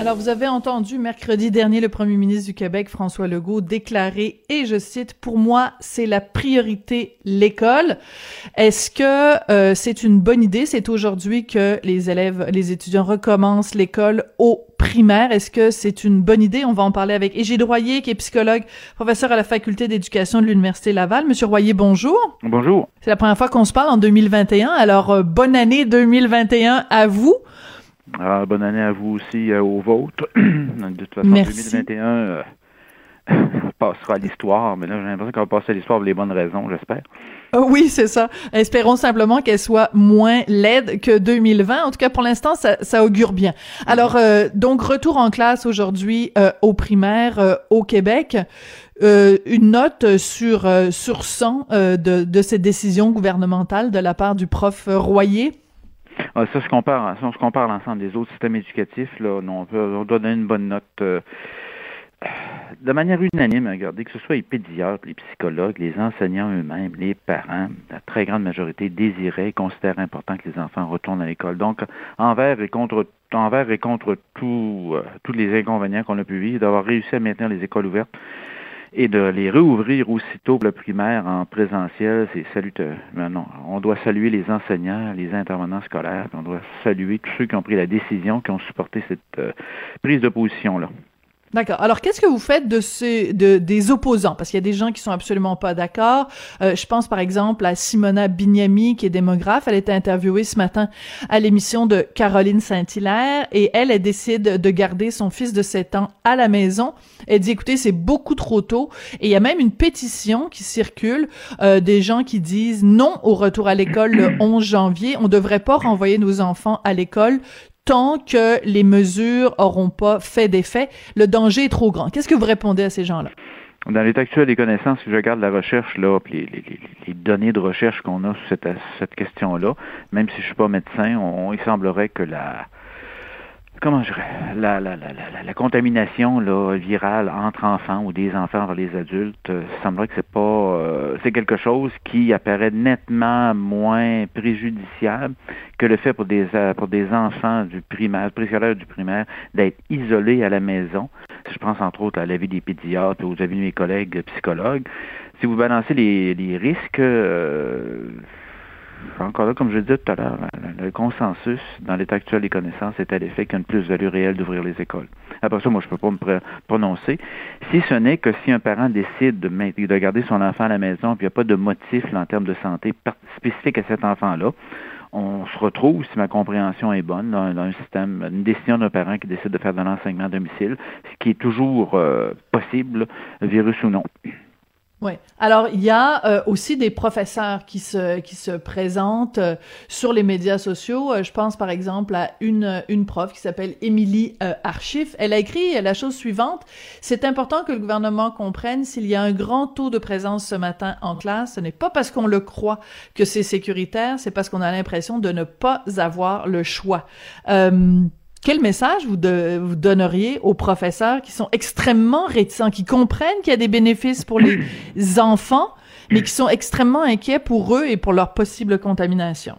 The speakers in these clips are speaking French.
Alors, vous avez entendu mercredi dernier le premier ministre du Québec, François Legault, déclarer, et je cite, pour moi, c'est la priorité, l'école. Est-ce que euh, c'est une bonne idée? C'est aujourd'hui que les élèves, les étudiants recommencent l'école au primaire. Est-ce que c'est une bonne idée? On va en parler avec Égide Royer, qui est psychologue, professeur à la faculté d'éducation de l'Université Laval. Monsieur Royer, bonjour. Bonjour. C'est la première fois qu'on se parle en 2021. Alors, euh, bonne année 2021 à vous. Ah, bonne année à vous aussi, euh, au vôtre. de toute façon, Merci. 2021 euh, passera à l'histoire, mais là, j'ai l'impression qu'on va passer à l'histoire pour les bonnes raisons, j'espère. Ah oui, c'est ça. Espérons simplement qu'elle soit moins laide que 2020. En tout cas, pour l'instant, ça, ça augure bien. Alors, euh, donc, retour en classe aujourd'hui euh, au primaire euh, au Québec. Euh, une note sur, euh, sur 100 euh, de, de cette décision gouvernementale de la part du prof Royer. Ah, ça, je compare, si on se compare à l'ensemble des autres systèmes éducatifs, là, on, peut- doit donner une bonne note. euh, de manière unanime, regardez, que ce soit les pédiatres, les psychologues, les enseignants eux-mêmes, les parents, la très grande majorité désiraient et considèrent important que les enfants retournent à l'école. Donc, envers et contre envers et contre tout, euh, tous les inconvénients qu'on a pu vivre, d'avoir réussi à maintenir les écoles ouvertes et de les réouvrir aussitôt pour le primaire en présentiel, c'est salutaire. Ben non, on doit saluer les enseignants, les intervenants scolaires, puis on doit saluer tous ceux qui ont pris la décision, qui ont supporté cette euh, prise de position-là. D'accord. Alors, qu'est-ce que vous faites de ces, de, des opposants? Parce qu'il y a des gens qui sont absolument pas d'accord. Euh, je pense, par exemple, à Simona Bignami, qui est démographe. Elle était interviewée ce matin à l'émission de Caroline Saint-Hilaire et elle, elle décide de garder son fils de 7 ans à la maison. Elle dit, écoutez, c'est beaucoup trop tôt. Et il y a même une pétition qui circule, euh, des gens qui disent non au retour à l'école le 11 janvier. On devrait pas renvoyer nos enfants à l'école tant que les mesures auront pas fait d'effet, le danger est trop grand. Qu'est-ce que vous répondez à ces gens-là? Dans l'état actuel des connaissances, si je regarde la recherche, là, puis les, données de recherche qu'on a sur cette, question-là, même si je suis pas médecin, il semblerait que la comment je la, la, la, la contamination là, virale entre enfants ou des enfants vers les adultes, euh, semblerait que c'est pas euh, c'est quelque chose qui apparaît nettement moins préjudiciable que le fait pour des euh, pour des enfants du primaire, préscolaire du primaire, d'être isolés à la maison. Je pense entre autres à l'avis des pédiatres, aux avis de mes collègues psychologues. Si vous balancez les, les risques, euh, encore là, comme je le disais tout à l'heure, le, le consensus dans l'état actuel des connaissances est à l'effet qu'il y a une plus-value réelle d'ouvrir les écoles. Après ça, moi, je ne peux pas me pr- prononcer. Si ce n'est que si un parent décide de, garder son enfant à la maison, puis il n'y a pas de motif en termes de santé spécifique à cet enfant-là, on se retrouve, si ma compréhension est bonne, dans, dans un système, une décision d'un parent qui décide de faire de l'enseignement à domicile, ce qui est toujours euh, possible, virus ou non. Oui. Alors, il y a euh, aussi des professeurs qui se qui se présentent euh, sur les médias sociaux. Euh, je pense par exemple à une une prof qui s'appelle Émilie euh, Archif. Elle a écrit la chose suivante C'est important que le gouvernement comprenne s'il y a un grand taux de présence ce matin en classe, ce n'est pas parce qu'on le croit que c'est sécuritaire, c'est parce qu'on a l'impression de ne pas avoir le choix. Euh, quel message vous, de- vous donneriez aux professeurs qui sont extrêmement réticents, qui comprennent qu'il y a des bénéfices pour les enfants, mais qui sont extrêmement inquiets pour eux et pour leur possible contamination?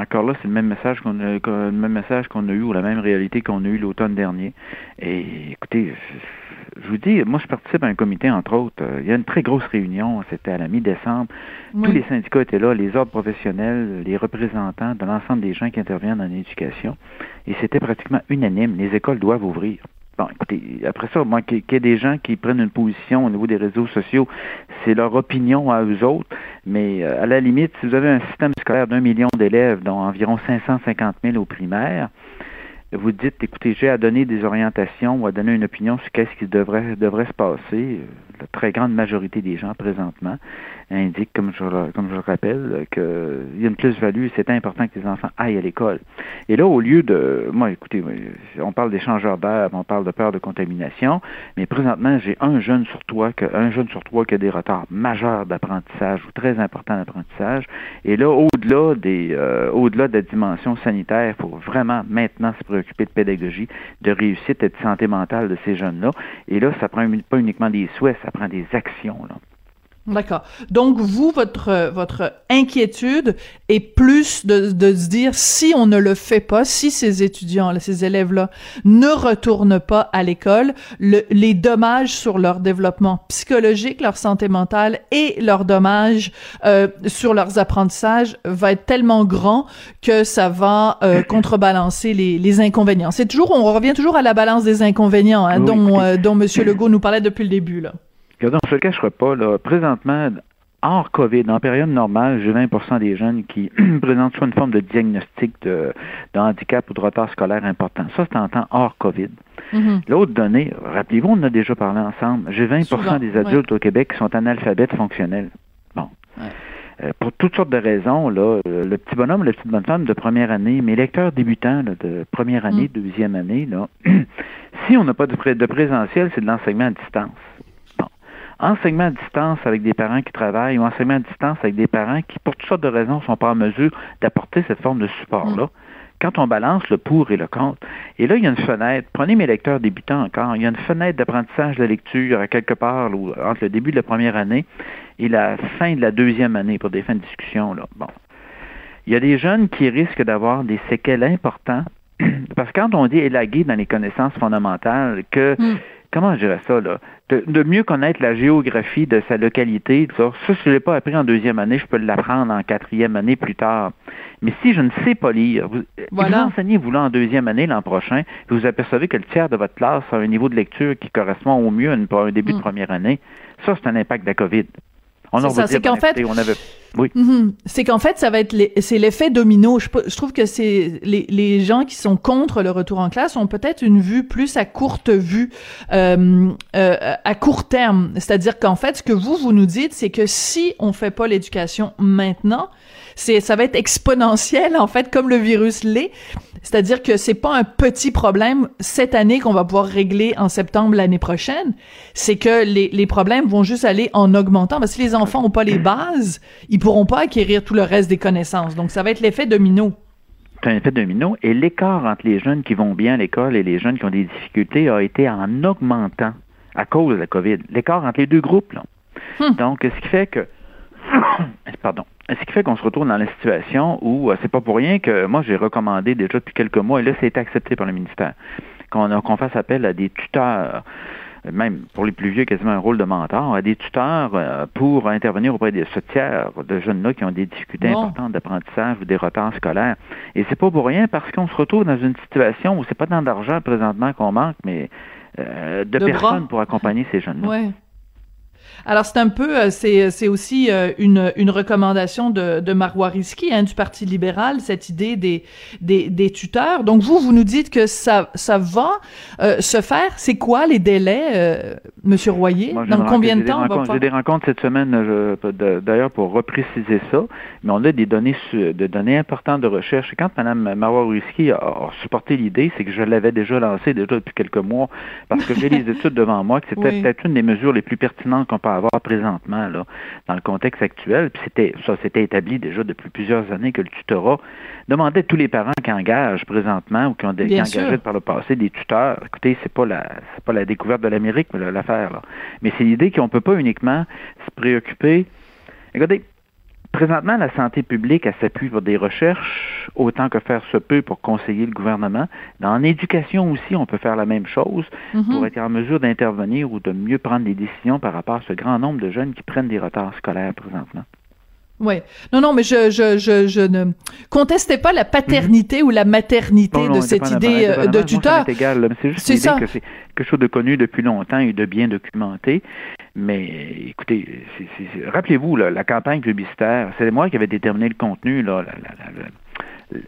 Encore là, c'est le même message qu'on a, que- le même message qu'on a eu ou la même réalité qu'on a eu l'automne dernier. Et écoutez, je, je vous dis, moi, je participe à un comité, entre autres. euh, Il y a une très grosse réunion, c'était à la mi-décembre. Oui. Tous les syndicats étaient là, les ordres professionnels, les représentants de l'ensemble des gens qui interviennent en éducation. Et c'était pratiquement unanime. Les écoles doivent ouvrir. Bon, écoutez, après ça, moi, qu'il y ait des gens qui prennent une position au niveau des réseaux sociaux, c'est leur opinion à eux autres. Mais euh, à la limite, si vous avez un système scolaire d'un million d'élèves, dont environ 550 000 au primaire, vous dites, écoutez, j'ai à donner des orientations ou à donner une opinion sur qu'est-ce qui devrait, devrait se passer. La très grande majorité des gens présentement indiquent, comme je, comme je le rappelle, qu'il y a une plus-value c'est important que les enfants aillent à l'école. Et là, au lieu de... Moi, écoutez, on parle d'échangeurs d'air, on parle de peur de contamination, mais présentement, j'ai un jeune sur trois, que, un jeune sur trois qui a des retards majeurs d'apprentissage ou très importants d'apprentissage. Et là, au-delà des, euh, au-delà de la dimension sanitaire, il faut vraiment maintenant se préoccuper de pédagogie, de réussite et de santé mentale de ces jeunes-là. Et là, ça prend pas uniquement des souhaits, prend des actions. Là. D'accord. Donc vous, votre votre inquiétude est plus de, de se dire si on ne le fait pas, si ces étudiants, ces élèves-là ne retournent pas à l'école, le, les dommages sur leur développement psychologique, leur santé mentale et leurs dommages euh, sur leurs apprentissages va être tellement grand que ça va euh, contrebalancer les, les inconvénients. C'est toujours, on revient toujours à la balance des inconvénients hein, dont euh, dont Monsieur Legault nous parlait depuis le début là. Regardez, on ne se le cachera pas, là, présentement, hors COVID, en période normale, j'ai 20% des jeunes qui présentent soit une forme de diagnostic de, handicap ou de retard scolaire important. Ça, c'est en temps hors COVID. Mm-hmm. L'autre donnée, rappelez-vous, on en a déjà parlé ensemble, j'ai 20% des adultes au Québec qui sont analphabètes fonctionnels. Bon. Euh, pour toutes sortes de raisons, là, le petit bonhomme, la petite bonne femme de première année, mes lecteurs débutants de première année, mm. deuxième année, là, si on n'a pas de, de présentiel, c'est de l'enseignement à distance enseignement à distance avec des parents qui travaillent ou enseignement à distance avec des parents qui, pour toutes sortes de raisons, ne sont pas en mesure d'apporter cette forme de support-là. Mm. Quand on balance le pour et le contre, et là, il y a une fenêtre, prenez mes lecteurs débutants encore, il y a une fenêtre d'apprentissage de la lecture à quelque part entre le début de la première année et la fin de la deuxième année pour des fins de discussion. Là. Bon. Il y a des jeunes qui risquent d'avoir des séquelles importantes parce que quand on dit élaguer dans les connaissances fondamentales, que mm comment je dirais ça, là, de, mieux connaître la géographie de sa localité, ça, ça si je ne l'ai pas appris en deuxième année, je peux l'apprendre en quatrième année plus tard. Mais si je ne sais pas lire, vous, voilà. vous enseignez vous là en deuxième année l'an prochain, vous apercevez que le tiers de votre classe a un niveau de lecture qui correspond au mieux à, un début de mm. première année. Ça, c'est un impact de la COVID. C'est qu'en fait, on avait... oui. Mhm. c'est qu'en fait, ça va être c'est l'effet domino. Je, je, trouve que c'est les, les gens qui sont contre le retour en classe ont peut-être une vue plus à courte vue, euh, euh, à court terme. C'est-à-dire qu'en fait, ce que vous vous nous dites, c'est que si on fait pas l'éducation maintenant, c'est ça va être exponentiel en fait comme le virus l'est. C'est-à-dire que c'est pas un petit problème cette année qu'on va pouvoir régler en septembre l'année prochaine, c'est que les, les problèmes vont juste aller en augmentant parce que si les enfants ont pas les bases, ils pourront pas acquérir tout le reste des connaissances. Donc ça va être l'effet domino. C'est un effet domino et l'écart entre les jeunes qui vont bien à l'école et les jeunes qui ont des difficultés a été en augmentant à cause de la COVID. L'écart entre les deux groupes. Là. Hmm. Donc, ce qui fait que pardon, ce qui fait qu'on se retrouve dans la situation où euh, c'est pas pour rien que moi j'ai recommandé déjà depuis quelques mois, et là c'est accepté par le ministère, qu'on fasse appel à des tuteurs même pour les plus vieux, quasiment un rôle de mentor, à des tuteurs euh, pour intervenir auprès des ce tiers de jeunes-là qui ont des difficultés importantes d'apprentissage ou des retards scolaires. Et c'est pas pour rien parce qu'on se retrouve dans une situation où c'est pas tant d'argent présentement qu'on manque, mais euh, de, personnes pour accompagner ces jeunes-là. Alors c'est un peu, euh, c'est c'est aussi euh, une une recommandation de de Marois Risky hein, du Parti libéral, cette idée des des des tuteurs. Donc vous vous nous dites que ça ça va euh, se faire. C'est quoi les délais, Monsieur Royer? Dans combien de temps on va J'ai des rencontres cette semaine, d'ailleurs pour repréciser ça. Mais on a des données de données importantes de recherche. Et quand Mme Marois Risky a, supporté l'idée, c'est que je l'avais déjà lancé déjà depuis quelques mois parce que j'ai les études devant moi que c'était peut-être une des mesures les plus pertinentes qu'on peut avoir présentement là, dans le contexte actuel. Puis c'était ça s'était établi déjà depuis plusieurs années que le tutorat demandait à tous les parents qui engagent présentement ou qui ont, engagé par le passé des tuteurs. Écoutez, c'est pas la c'est pas la découverte de l'Amérique l'affaire là, mais c'est l'idée qu'on peut pas uniquement se préoccuper. Regardez, Présentement, la santé publique, elle s'appuie sur des recherches, autant que faire se peut pour conseiller le gouvernement. Dans l'éducation aussi, on peut faire la même chose mm-hmm. pour être en mesure d'intervenir ou de mieux prendre des décisions par rapport à ce grand nombre de jeunes qui prennent des retards scolaires présentement. Oui. Non, non, mais je, je, je, je ne contestais pas la paternité ou la maternité de cette idée euh, de tuteur. C'est juste l'idée que c'est quelque chose de connu depuis longtemps et de bien documenté. Mais écoutez, rappelez-vous, la campagne publicitaire, c'est moi qui avais déterminé le contenu, là,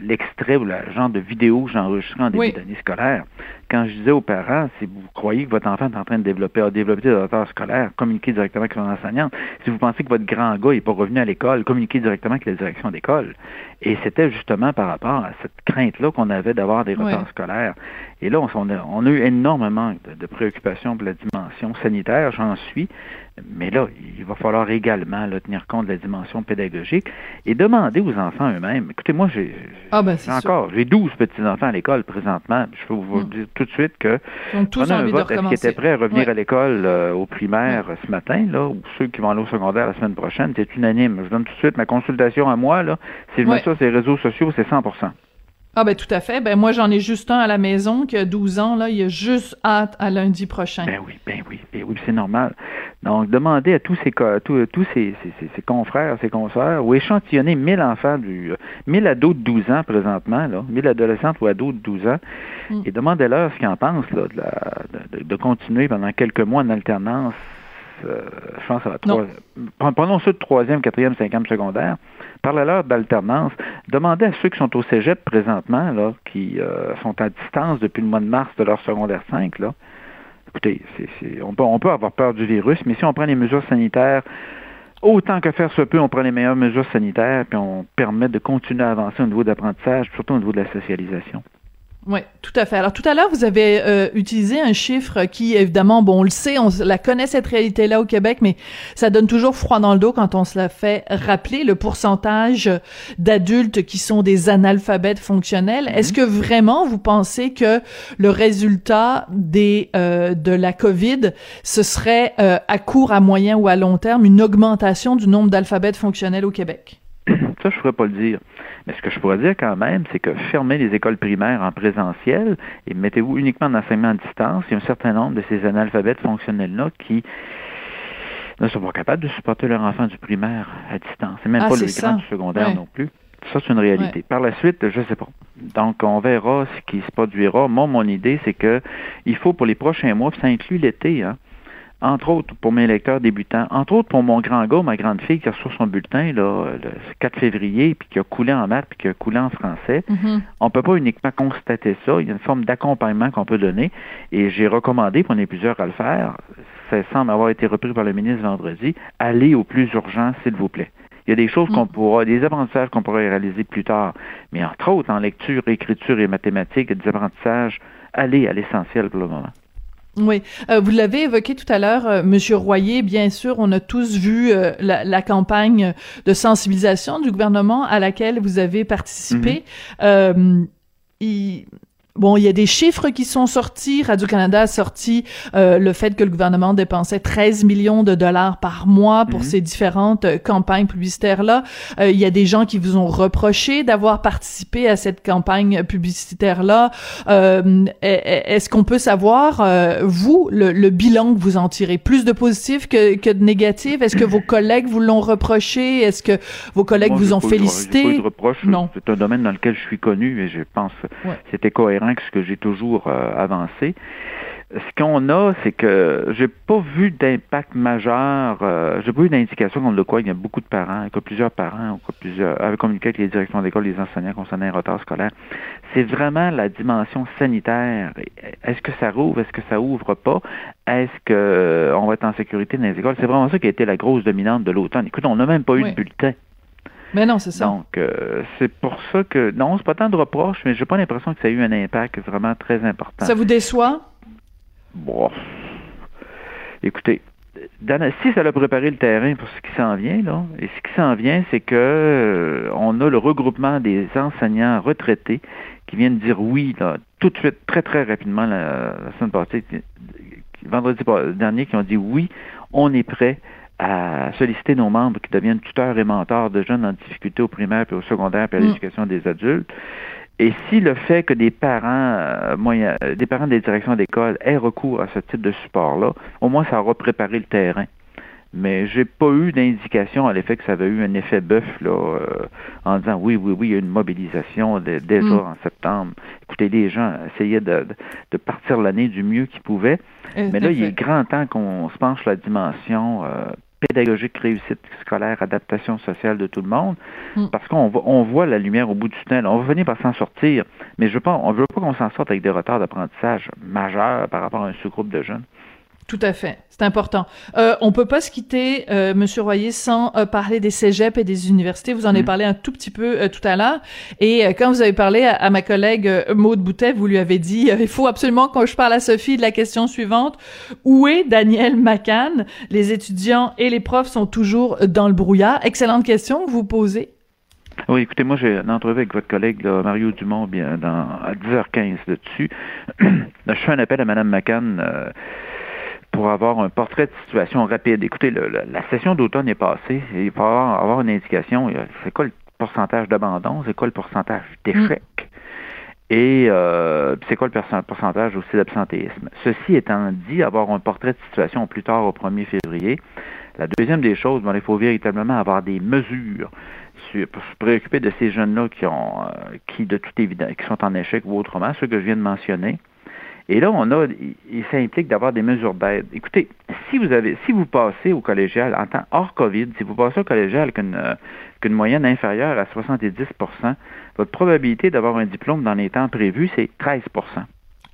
l'extrait ou le genre de vidéo que j'enregistrais en début d'année scolaire. quand je disais aux parents, si vous croyez que votre enfant est en train de développer, développer des auteurs scolaires, communiquez directement avec son enseignante. Si vous pensez que votre grand gars n'est pas revenu à l'école, communiquez directement avec la direction d'école. Et c'était justement par rapport à cette crainte-là qu'on avait d'avoir des retards scolaires. Et là, on, a, eu énormément de, préoccupations pour la dimension sanitaire, j'en suis, mais là, il va falloir également tenir compte de la dimension pédagogique et demander aux enfants eux-mêmes. Écoutez, moi, j'ai ah ben, encore, j'ai 12 petits-enfants à l'école présentement. Je peux vous hmm. dire tout de suite que Donc, tous un vote, est-ce qu'ils étaient prêts à revenir à l'école euh, au primaire ce matin, là, ou ceux qui vont aller au secondaire la semaine prochaine, c'est unanime. Je donne tout de suite ma consultation à moi, là. Si je mets ça sur les réseaux sociaux, c'est 100 ah ben tout à fait. Ben moi j'en ai juste un à la maison qui a 12 ans là, il a juste hâte à lundi prochain. Ben oui, ben oui, ben oui, c'est normal. Donc demandez à tous ces tous, tous ces, ces, confrères, ces consoeurs ou échantillonner 1000 enfants du 1000 ados de 12 ans présentement là, 1000 adolescents ou ados de 12 ans mm. et demandez-leur ce qu'ils en pensent là, de, de, continuer pendant quelques mois en alternance je pense à la prenons ceux de troisième, quatrième, cinquième secondaire, parlez-leur d'alternance, demandez à ceux qui sont au cégep présentement, là, qui euh, sont à distance depuis le mois de mars de leur secondaire 5, là, écoutez, on, peut, on peut avoir peur du virus, mais si on prend les mesures sanitaires autant que faire se peut, on prend les meilleures mesures sanitaires, puis on permet de continuer à avancer au niveau d'apprentissage, surtout au niveau de la socialisation. Oui, tout à fait. Alors tout à l'heure, vous avez euh, utilisé un chiffre qui, évidemment, bon, on le sait, on la connaît cette réalité-là au Québec, mais ça donne toujours froid dans le dos quand on se la fait rappeler, le pourcentage d'adultes qui sont des analphabètes fonctionnels. Mm-hmm. Est-ce que vraiment vous pensez que le résultat des euh, de la COVID, ce serait euh, à court, à moyen ou à long terme une augmentation du nombre d'alphabètes fonctionnels au Québec? Ça, je ne pourrais pas le dire. Mais ce que je pourrais dire quand même, c'est que fermer les écoles primaires en présentiel et mettez-vous uniquement en enseignement à distance, il y a un certain nombre de ces analphabètes fonctionnels-là qui ne sont pas capables de supporter leur enfant du primaire à distance. Et même ah, pas les grands du secondaire non plus. Ça, c'est une réalité. Par la suite, je ne sais pas. Donc, on verra ce qui se produira. Moi, mon idée, c'est que il faut pour les prochains mois, ça inclut l'été, hein, entre autres pour mes lecteurs débutants, entre autres pour mon grand gars, ma grande fille qui a reçu son bulletin là, le 4 février, puis qui a coulé en maths, puis qui a coulé en français. Mm-hmm. On ne peut pas uniquement constater ça, il y a une forme d'accompagnement qu'on peut donner, et j'ai recommandé, pour on est plusieurs à le faire, ça semble avoir été repris par le ministre vendredi, allez au plus urgent, s'il vous plaît. Il y a des choses qu'on mm. pourra, des apprentissages qu'on pourrait réaliser plus tard, mais entre autres en lecture, écriture et mathématiques, des apprentissages, allez à l'essentiel pour le moment. Oui, euh, vous l'avez évoqué tout à l'heure, euh, Monsieur Royer. Bien sûr, on a tous vu euh, la, campagne de sensibilisation du gouvernement à laquelle vous avez participé. Mm-hmm. il, Bon, il y a des chiffres qui sont sortis. Radio-Canada a sorti euh, le fait que le gouvernement dépensait 13 millions de dollars par mois pour mhm. ces différentes euh, campagnes publicitaires-là. Euh, il y a des gens qui vous ont reproché d'avoir participé à cette campagne publicitaire-là. Est-ce qu'on peut savoir, vous, le, bilan que vous en tirez? Plus de positif que, que de négatif? Est-ce que vos collègues vous l'ont reproché? Est-ce que vos collègues vous ont félicité? non. C'est un domaine dans lequel je suis connu et je pense que c'était cohérent que ce que j'ai toujours euh, avancé. Ce qu'on a, c'est que j'ai pas vu d'impact majeur, euh, j'ai pas eu d'indication comme de quoi il y a beaucoup de parents, que plusieurs parents, que plusieurs avaient communiqué avec les directions d'école, les enseignants concernant un retard scolaire. C'est vraiment la dimension sanitaire. Est-ce que ça rouvre, est-ce que ça ouvre pas? Est-ce qu'on euh, va être en sécurité dans les écoles? C'est vraiment ça qui a été la grosse dominante de l'automne. Écoute, on n'a même pas eu de bulletin. Mais non, c'est ça. Donc, euh, c'est pour ça que, non, c'est pas tant de reproches, mais j'ai pas l'impression que ça a eu un impact vraiment très important. Ça vous déçoit? Bon. Écoutez, si ça a préparé le terrain pour ce qui s'en vient, là, et ce qui s'en vient, c'est que euh, on a le regroupement des enseignants retraités qui viennent dire oui, là, tout de suite, très, très rapidement, la, la semaine passée, vendredi dernier, qui ont dit oui, on est prêt à solliciter nos membres qui deviennent tuteurs et mentors de jeunes en difficulté au primaire puis au secondaire puis à mm. l'éducation des adultes. Et si le fait que des parents euh, moyens, euh, des parents des directions d'école aient recours à ce type de support-là, au moins ça aura préparé le terrain. Mais j'ai pas eu d'indication à l'effet que ça avait eu un effet bœuf là, euh, en disant oui, oui, oui, il y a une mobilisation déjà mm. en septembre. Écoutez, les gens essayaient de, de partir l'année du mieux qu'ils pouvaient. Mais là, il est grand temps qu'on se penche la dimension pédagogique, réussite scolaire, adaptation sociale de tout le monde, mm. parce qu'on on voit la lumière au bout du tunnel. On va venir par s'en sortir, mais je pense, on ne veut pas qu'on s'en sorte avec des retards d'apprentissage majeurs par rapport à un sous-groupe de jeunes. Tout à fait, c'est important. Euh, on peut pas se quitter, euh, Monsieur Royer, sans euh, parler des cégeps et des universités. Vous en avez mm. parlé un tout petit peu euh, tout à l'heure. Et quand vous avez parlé à, ma collègue Maude Boutet, vous lui avez dit il faut absolument que je parle à Sophie de la question suivante où est Daniel Macan? Les étudiants et les profs sont toujours dans le brouillard. Excellente question que vous posez. Oui, écoutez, moi j'ai une entrevue avec votre collègue Mario Dumont bien dans, à 10h15 là-dessus. je fais un appel à Mme McCann pour avoir un portrait de situation rapide. Écoutez, la session d'automne est passée il faut avoir, une indication. C'est quoi le pourcentage d'abandon? C'est quoi le pourcentage d'échec? Mm. Et euh, c'est quoi le pourcentage aussi d'absentéisme? Ceci étant dit, avoir un portrait de situation plus tard au 1er février. La deuxième des choses, il faut véritablement avoir des mesures pour se préoccuper de ces jeunes-là qui ont, euh, qui de toute évidence, qui sont en échec ou autrement, ceux que je viens de mentionner. Et là, on a, ça implique d'avoir des mesures d'aide. Écoutez, si vous avez, si vous passez au collégial en temps hors COVID, si vous passez au collégial avec une, euh, moyenne inférieure à 70% votre probabilité d'avoir un diplôme dans les temps prévus, c'est 13%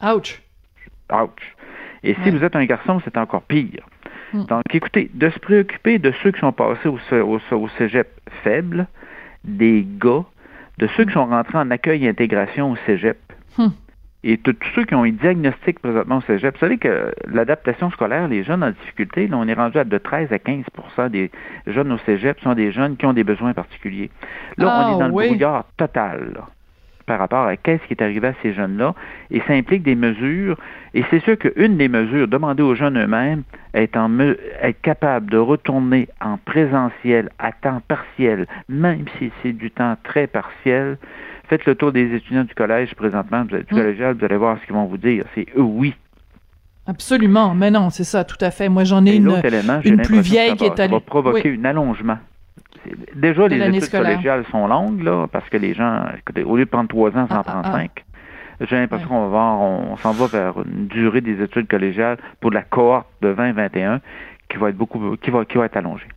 Ouch! Ouch! Et si vous êtes un garçon, c'est encore pire. Hmm. Donc, écoutez, de se préoccuper de ceux qui sont passés au, au, cégep faible, des gars, de ceux qui sont rentrés en accueil et intégration au cégep, hmm et tous ceux qui ont un diagnostic présentement au cégep, vous savez que l'adaptation scolaire, les jeunes en difficulté, là, on est rendu à de 13 à 15% des jeunes au cégep sont des jeunes qui ont des besoins particuliers. Là, on ah, est dans le brouillard total par rapport à qu'est-ce qui est arrivé à ces jeunes-là, et ça implique des mesures, et c'est sûr qu'une des mesures, demander aux jeunes eux-mêmes, est, en être capable de retourner en présentiel à temps partiel, même si c'est du temps très partiel, Faites le tour des étudiants du collège présentement, du mm. collégial, vous allez voir ce qu'ils vont vous dire. C'est eux, oui. Absolument, mais non, c'est ça, tout à fait. Moi, j'en ai une, une plus vieille qui est allée. Ça va provoquer un allongement. Déjà, les études collégiales sont longues, là, parce que les gens, au lieu de prendre trois ans, ça en prend cinq. J'ai l'impression qu'on va voir, on, s'en va vers une durée des études collégiales pour la cohorte de 2021 qui va être beaucoup, qui va, qui va être allongée.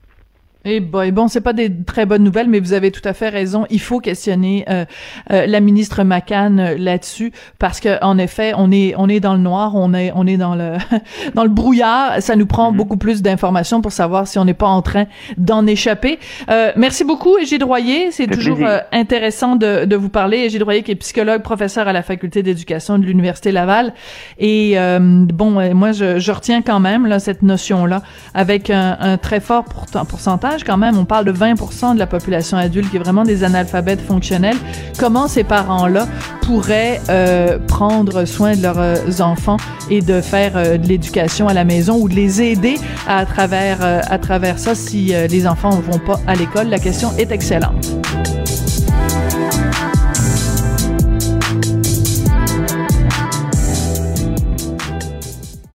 Et eh bon, bon, c'est pas des très bonnes nouvelles, mais vous avez tout à fait raison. Il faut questionner euh, euh, la ministre McCann euh, là-dessus parce que en effet, on est on est dans le noir, on est on est dans le dans le brouillard. Ça nous prend mm-hmm. beaucoup plus d'informations pour savoir si on n'est pas en train d'en échapper. merci beaucoup, Égide Royer. C'est toujours intéressant de, de vous parler. Égide Royer qui est psychologue, professeur à la faculté d'éducation de l'université Laval. Et bon, moi je, je retiens quand même là cette notion là avec un, un très fort pourcentage quand même, on parle de 20% de la population adulte qui est vraiment des analphabètes fonctionnels. Comment ces parents-là pourraient euh, prendre soin de leurs euh, enfants et de faire euh, de l'éducation à la maison ou de les aider à travers à travers ça si les enfants ne vont pas à l'école? La question est excellente.